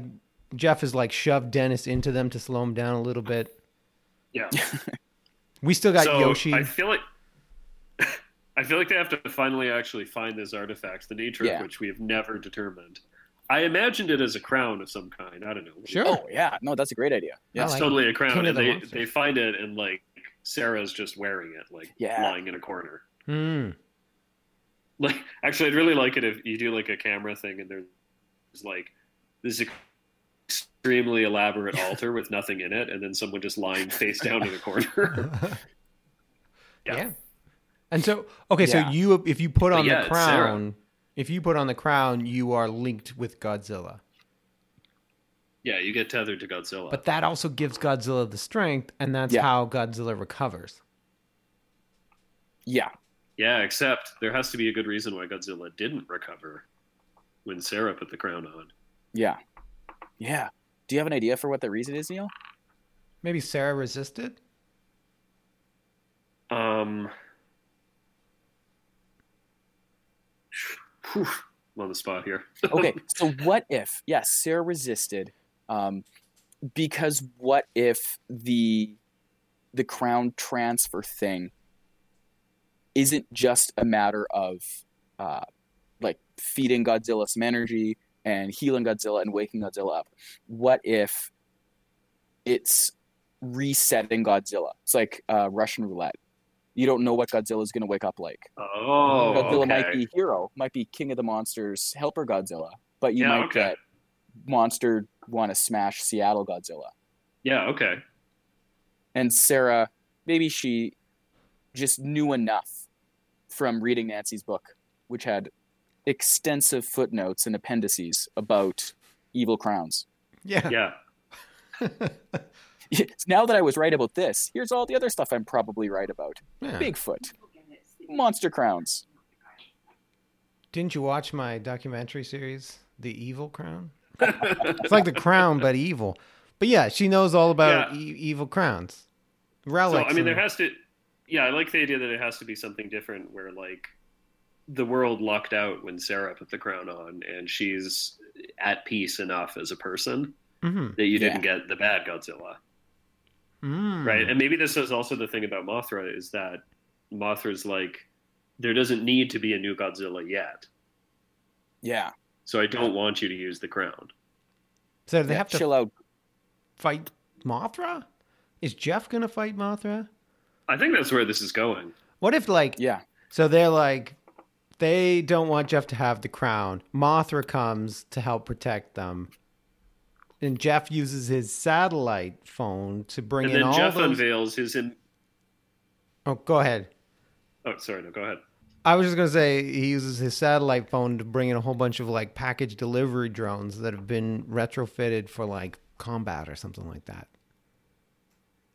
[SPEAKER 4] Jeff has like shoved Dennis into them to slow him down a little bit.
[SPEAKER 1] Yeah. *laughs*
[SPEAKER 4] We still got
[SPEAKER 1] so
[SPEAKER 4] Yoshi.
[SPEAKER 1] I feel like *laughs* I feel like they have to finally actually find this artifact, the nature
[SPEAKER 5] Yeah.
[SPEAKER 1] of which we have never determined. I imagined it as a crown of some kind. I don't know.
[SPEAKER 4] Sure.
[SPEAKER 5] Oh yeah, no, that's a great idea.
[SPEAKER 4] I
[SPEAKER 1] It's
[SPEAKER 4] like
[SPEAKER 1] totally a crown, and
[SPEAKER 4] the
[SPEAKER 1] they,
[SPEAKER 4] Monsters.
[SPEAKER 1] they find it, and like Sarah's just wearing it, like
[SPEAKER 5] Yeah.
[SPEAKER 1] lying in a corner.
[SPEAKER 4] Hmm.
[SPEAKER 1] Like, actually, I'd really like it if you do like a camera thing, and there's like this extremely elaborate *laughs* altar with nothing in it, and then someone just lying face down in a corner. *laughs*
[SPEAKER 4] yeah.
[SPEAKER 1] Yeah.
[SPEAKER 4] And so, okay,
[SPEAKER 5] Yeah.
[SPEAKER 4] so you if you put on
[SPEAKER 1] yeah,
[SPEAKER 4] the
[SPEAKER 1] it's Sarah.
[SPEAKER 4] crown, if you put on the crown, you are linked with Godzilla.
[SPEAKER 1] yeah, you get tethered to Godzilla.
[SPEAKER 4] But that also gives Godzilla the strength, and that's
[SPEAKER 5] Yeah.
[SPEAKER 4] how Godzilla recovers.
[SPEAKER 5] Yeah,
[SPEAKER 1] Yeah, except there has to be a good reason why Godzilla didn't recover when Sarah put the crown on.
[SPEAKER 5] yeah, yeah. Do you have an idea for what the reason is, Neil?
[SPEAKER 4] Maybe Sarah resisted.
[SPEAKER 1] Um, whew, I'm on the spot here. *laughs*
[SPEAKER 5] okay so what if yes sarah resisted um, because what if the the crown transfer thing isn't just a matter of uh, like feeding godzilla some energy and healing godzilla and waking godzilla up? What if it's resetting godzilla? It's like uh, russian roulette you don't know what godzilla is going to wake up like
[SPEAKER 1] Oh,
[SPEAKER 5] Godzilla
[SPEAKER 1] okay.
[SPEAKER 5] might be hero, might be king of the monsters, helper Godzilla, but you
[SPEAKER 1] Yeah,
[SPEAKER 5] might
[SPEAKER 1] okay.
[SPEAKER 5] get monster want to smash Seattle Godzilla.
[SPEAKER 1] Yeah, okay.
[SPEAKER 5] And Sarah, maybe she just knew enough from reading Nancy's book, which had extensive footnotes and appendices about evil crowns.
[SPEAKER 4] Yeah.
[SPEAKER 1] Yeah. *laughs* *laughs*
[SPEAKER 5] now that I was right about this, here's all the other stuff I'm probably right about.
[SPEAKER 4] Yeah.
[SPEAKER 5] Bigfoot, monster crowns.
[SPEAKER 4] Didn't you watch my documentary series, The Evil Crown? *laughs* It's like the crown, but evil. But yeah, she knows all about
[SPEAKER 1] Yeah.
[SPEAKER 4] e- evil crowns.
[SPEAKER 1] So I mean, there has to. Yeah, I like the idea that it has to be something different, where like the world lucked out when Sarah put the crown on, and she's at peace enough as a person
[SPEAKER 4] Mhm.
[SPEAKER 1] that you didn't
[SPEAKER 5] Yeah.
[SPEAKER 1] get the bad Godzilla,
[SPEAKER 4] Mm.
[SPEAKER 1] right? And maybe this is also the thing about Mothra is that Mothra's like there doesn't need to be a new Godzilla yet,
[SPEAKER 5] Yeah,
[SPEAKER 1] so I don't want you to use the crown.
[SPEAKER 4] So they
[SPEAKER 5] yeah,
[SPEAKER 4] have to
[SPEAKER 5] chill out.
[SPEAKER 4] fight Mothra? Is Jeff gonna fight Mothra?
[SPEAKER 1] I think that's where this is going.
[SPEAKER 4] What if like
[SPEAKER 5] Yeah,
[SPEAKER 4] so they're like they don't want Jeff to have the crown. Mothra comes to help protect them. And Jeff uses his satellite phone to bring
[SPEAKER 1] and
[SPEAKER 4] in all
[SPEAKER 1] Jeff
[SPEAKER 4] those.
[SPEAKER 1] And then Jeff unveils his. In-
[SPEAKER 4] oh, go ahead.
[SPEAKER 1] oh, sorry, no, go ahead.
[SPEAKER 4] I was just gonna say he uses his satellite phone to bring in a whole bunch of like package delivery drones that have been retrofitted for like combat or something like that.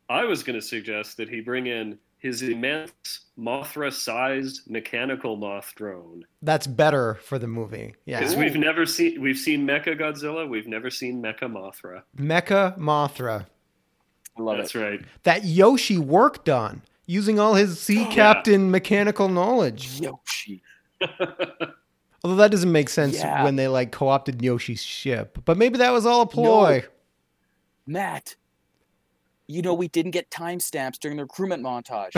[SPEAKER 1] I was going to suggest that he bring in his immense Mothra-sized mechanical moth drone.
[SPEAKER 4] That's better for the movie.
[SPEAKER 1] Because
[SPEAKER 4] Yeah,
[SPEAKER 1] we've never seen we've seen Mecha Godzilla, we've never seen Mecha Mothra.
[SPEAKER 4] Mecha Mothra
[SPEAKER 5] I love
[SPEAKER 1] That's
[SPEAKER 5] it.
[SPEAKER 1] right.
[SPEAKER 4] that Yoshi worked on using all his sea oh, captain mechanical knowledge.
[SPEAKER 5] Yoshi. *laughs*
[SPEAKER 4] Although that doesn't make sense
[SPEAKER 5] Yeah.
[SPEAKER 4] when they like co-opted Yoshi's ship, but maybe that was all a ploy.
[SPEAKER 5] Matt, you know we didn't get timestamps during the recruitment montage.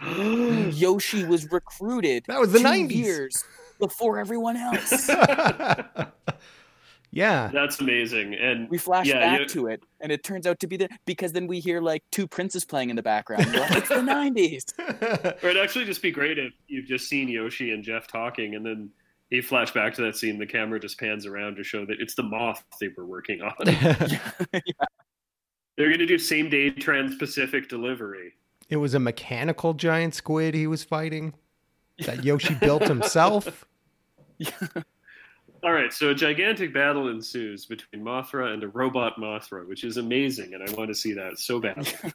[SPEAKER 5] *gasps* Yoshi was recruited
[SPEAKER 4] That was the 90s.
[SPEAKER 5] years before everyone else. *laughs*
[SPEAKER 4] yeah,
[SPEAKER 1] That's amazing. And
[SPEAKER 5] We flash
[SPEAKER 1] Yeah,
[SPEAKER 5] back
[SPEAKER 1] you-
[SPEAKER 5] to it, and it turns out to be the because then we hear like two princes playing in the background. Like, it's the '90s. *laughs*
[SPEAKER 1] or it'd actually just be great if you've just seen Yoshi and Jeff talking and then he flash back to that scene, the camera just pans around to show that it's the moth they were working on. *laughs* They're gonna do same day trans Pacific delivery.
[SPEAKER 4] it was a mechanical giant squid he was fighting that Yoshi built himself. *laughs*
[SPEAKER 1] All right, so a gigantic battle ensues between Mothra and a robot Mothra, which is amazing, and I want to see that so badly. *laughs*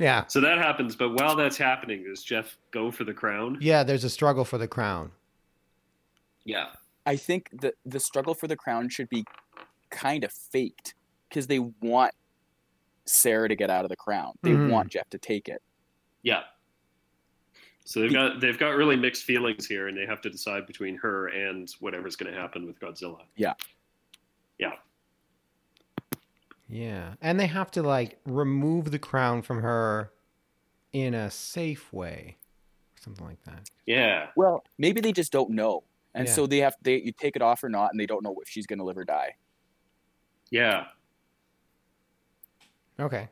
[SPEAKER 4] Yeah,
[SPEAKER 1] so that happens, but while that's happening, does Jeff go for the crown?
[SPEAKER 4] yeah. There's a struggle for the crown.
[SPEAKER 1] Yeah.
[SPEAKER 5] I think the the struggle for the crown should be kind of faked because they want Sarah to get out of the crown. They
[SPEAKER 4] Mhm.
[SPEAKER 5] want Jeff to take it.
[SPEAKER 1] Yeah. So they've got they've got really mixed feelings here, and they have to decide between her and whatever's going to happen with Godzilla.
[SPEAKER 4] Yeah. Yeah. Yeah. And they have to like remove the crown from her in a safe way. Something like that.
[SPEAKER 1] Yeah.
[SPEAKER 5] Well, maybe they just don't know, and
[SPEAKER 4] Yeah.
[SPEAKER 5] so they have they you take it off or not, and they don't know if she's going to live or die.
[SPEAKER 1] Yeah.
[SPEAKER 4] Okay.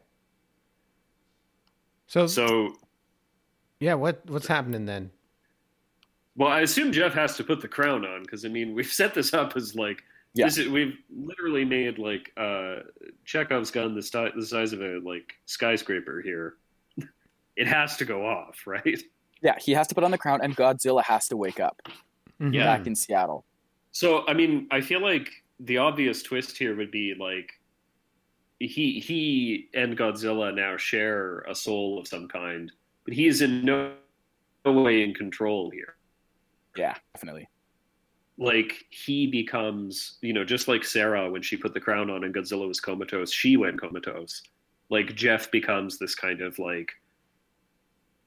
[SPEAKER 4] So,
[SPEAKER 1] So,
[SPEAKER 4] yeah, what what's happening then?
[SPEAKER 1] well, I assume Jeff has to put the crown on because I mean we've *laughs* set this up as like
[SPEAKER 5] Yeah.
[SPEAKER 1] this is, we've literally made like uh Chekhov's gun the, sti- the size of a like skyscraper here. *laughs* it has to go off, right?
[SPEAKER 5] Yeah, he has to put on the crown, and Godzilla has to wake up
[SPEAKER 4] Mhm.
[SPEAKER 1] Yeah.
[SPEAKER 5] back in Seattle.
[SPEAKER 1] So I mean, I feel like the obvious twist here would be like he he and Godzilla now share a soul of some kind, but he is in no, no way in control here.
[SPEAKER 5] Yeah, definitely.
[SPEAKER 1] Like he becomes, you know, just like Sarah when she put the crown on and Godzilla was comatose, she went comatose. Like Jeff becomes this kind of like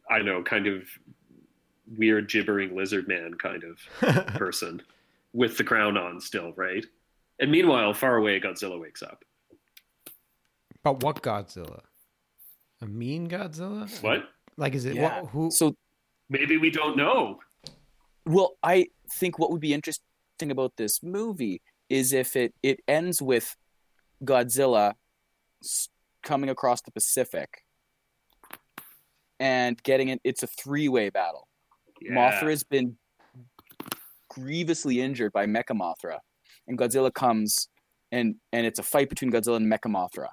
[SPEAKER 1] I don't know, kind of weird gibbering lizard man kind of *laughs* person with the crown on still, right? And meanwhile, far away, Godzilla wakes up.
[SPEAKER 4] But what Godzilla? A mean Godzilla?
[SPEAKER 1] What?
[SPEAKER 4] Like, is it
[SPEAKER 5] Yeah.
[SPEAKER 4] what, who?
[SPEAKER 5] So,
[SPEAKER 1] Maybe we don't know.
[SPEAKER 5] well, I think what would be interesting about this movie is if it it ends with Godzilla coming across the Pacific and getting it. It's a three way battle.
[SPEAKER 1] Yeah.
[SPEAKER 5] Mothra has been grievously injured by Mecha Mothra, and Godzilla comes and and it's a fight between Godzilla and Mecha Mothra.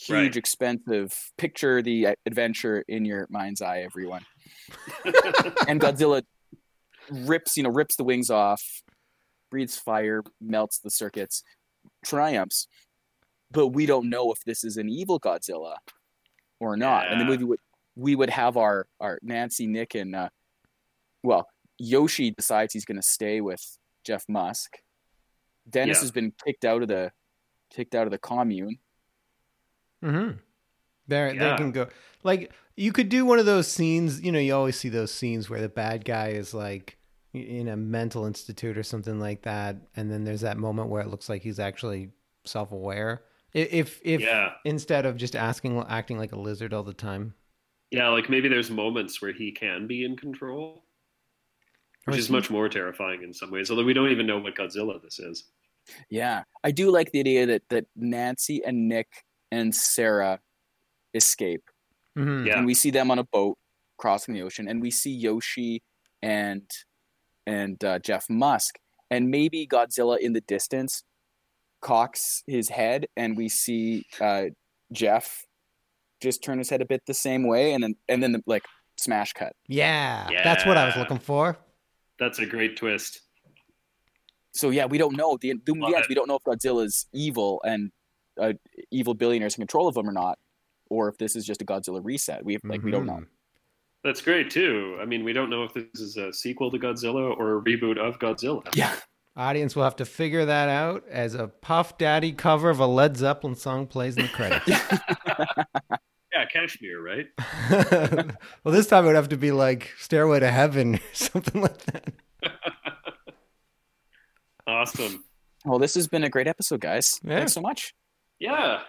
[SPEAKER 5] Huge,
[SPEAKER 1] Right.
[SPEAKER 5] expensive. Picture the uh, adventure in your mind's eye, everyone. *laughs* and Godzilla rips, you know, rips the wings off, breathes fire, melts the circuits, triumphs. But we don't know if this is an evil Godzilla or not. And the movie would we would have our our Nancy, Nick, and uh, well, Yoshi decides he's going to stay with Jeff Musk. Dennis
[SPEAKER 1] Yeah.
[SPEAKER 5] has been kicked out of the kicked out of the commune.
[SPEAKER 4] Mm-hmm. There,
[SPEAKER 1] Yeah.
[SPEAKER 4] they can go. Like, you could do one of those scenes. You know, you always see those scenes where the bad guy is like in a mental institute or something like that, and then there's that moment where it looks like he's actually self-aware. If if
[SPEAKER 1] yeah.
[SPEAKER 4] instead of just asking acting like a lizard all the time,
[SPEAKER 1] Yeah, like maybe there's moments where he can be in control, which
[SPEAKER 4] is
[SPEAKER 1] is much more terrifying in some ways, although we don't even know what Godzilla this is.
[SPEAKER 5] Yeah, I do like the idea that that Nancy and Nick and Sarah escape,
[SPEAKER 4] Mhm.
[SPEAKER 1] Yeah.
[SPEAKER 5] and we see them on a boat crossing the ocean, and we see Yoshi and and uh, Jeff Musk, and maybe Godzilla in the distance cocks his head, and we see uh, Jeff just turn his head a bit the same way, and then and then the, like smash cut.
[SPEAKER 4] yeah, that's what I was looking for.
[SPEAKER 1] That's a great twist.
[SPEAKER 5] So yeah, we don't know the the,
[SPEAKER 1] Love
[SPEAKER 5] the end,
[SPEAKER 1] it.
[SPEAKER 5] we don't know if Godzilla's evil and uh, evil billionaires in control of them or not, or if this is just a Godzilla reset. We have, like we don't know.
[SPEAKER 4] Mhm.
[SPEAKER 1] That's great too. I mean, we don't know if this is a sequel to Godzilla or a reboot of Godzilla.
[SPEAKER 5] Yeah,
[SPEAKER 4] Audience will have to figure that out as a Puff Daddy cover of a Led Zeppelin song plays in the credits. *laughs*
[SPEAKER 1] Yeah, Kashmir, right? *laughs*
[SPEAKER 4] well, this time it would have to be like Stairway to Heaven or *laughs* something like that.
[SPEAKER 1] Awesome.
[SPEAKER 5] Well, this has been a great episode, guys.
[SPEAKER 4] Yeah.
[SPEAKER 5] Thanks so much.
[SPEAKER 1] Yeah.